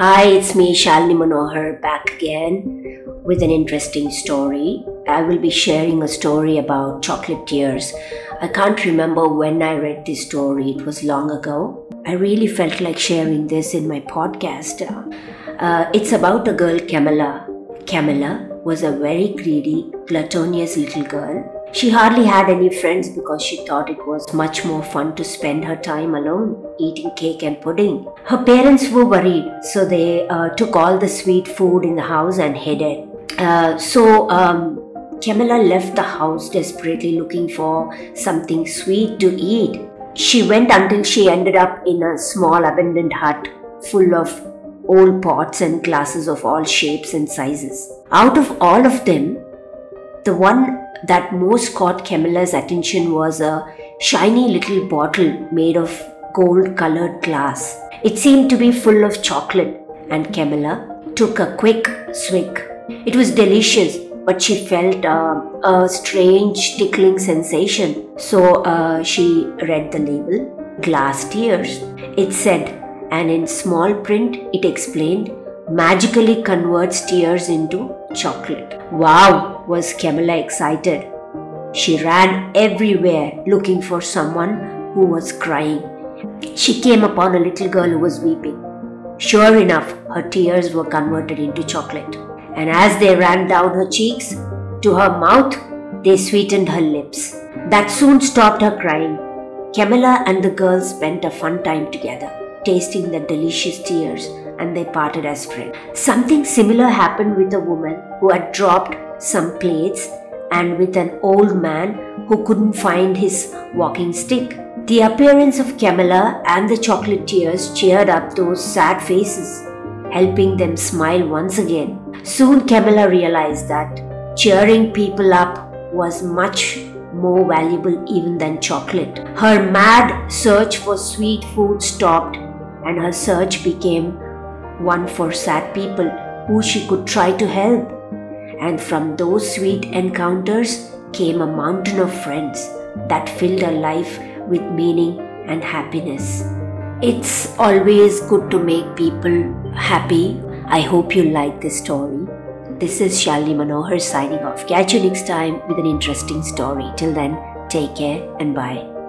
Hi, it's me, Shalini Manohar, back again with an interesting story. I will be sharing a story about chocolate tears. I can't remember when I read this story, it was long ago. I really felt like sharing this in my podcast. Uh, it's about a girl, Camilla. Camilla was a very greedy, gluttonous little girl she hardly had any friends because she thought it was much more fun to spend her time alone, eating cake and pudding. Her parents were worried, so they uh, took all the sweet food in the house and hid it. Uh, so, um, Camilla left the house desperately looking for something sweet to eat. She went until she ended up in a small abandoned hut full of old pots and glasses of all shapes and sizes. Out of all of them, the one that most caught Camilla's attention was a shiny little bottle made of gold colored glass. It seemed to be full of chocolate, and Camilla took a quick swig. It was delicious, but she felt uh, a strange tickling sensation. So uh, she read the label Glass Tears. It said, and in small print, it explained magically converts tears into chocolate. Wow, was Camilla excited. She ran everywhere looking for someone who was crying. She came upon a little girl who was weeping. Sure enough, her tears were converted into chocolate. And as they ran down her cheeks to her mouth, they sweetened her lips. That soon stopped her crying. Camilla and the girl spent a fun time together, tasting the delicious tears and they parted as friends. Something similar happened with a woman who had dropped some plates and with an old man who couldn't find his walking stick. The appearance of Camilla and the chocolate tears cheered up those sad faces, helping them smile once again. Soon Camilla realized that cheering people up was much more valuable even than chocolate. Her mad search for sweet food stopped and her search became one for sad people who she could try to help. And from those sweet encounters came a mountain of friends that filled her life with meaning and happiness. It's always good to make people happy. I hope you like this story. This is Shalini Manohar signing off. Catch you next time with an interesting story. Till then, take care and bye.